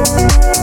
Música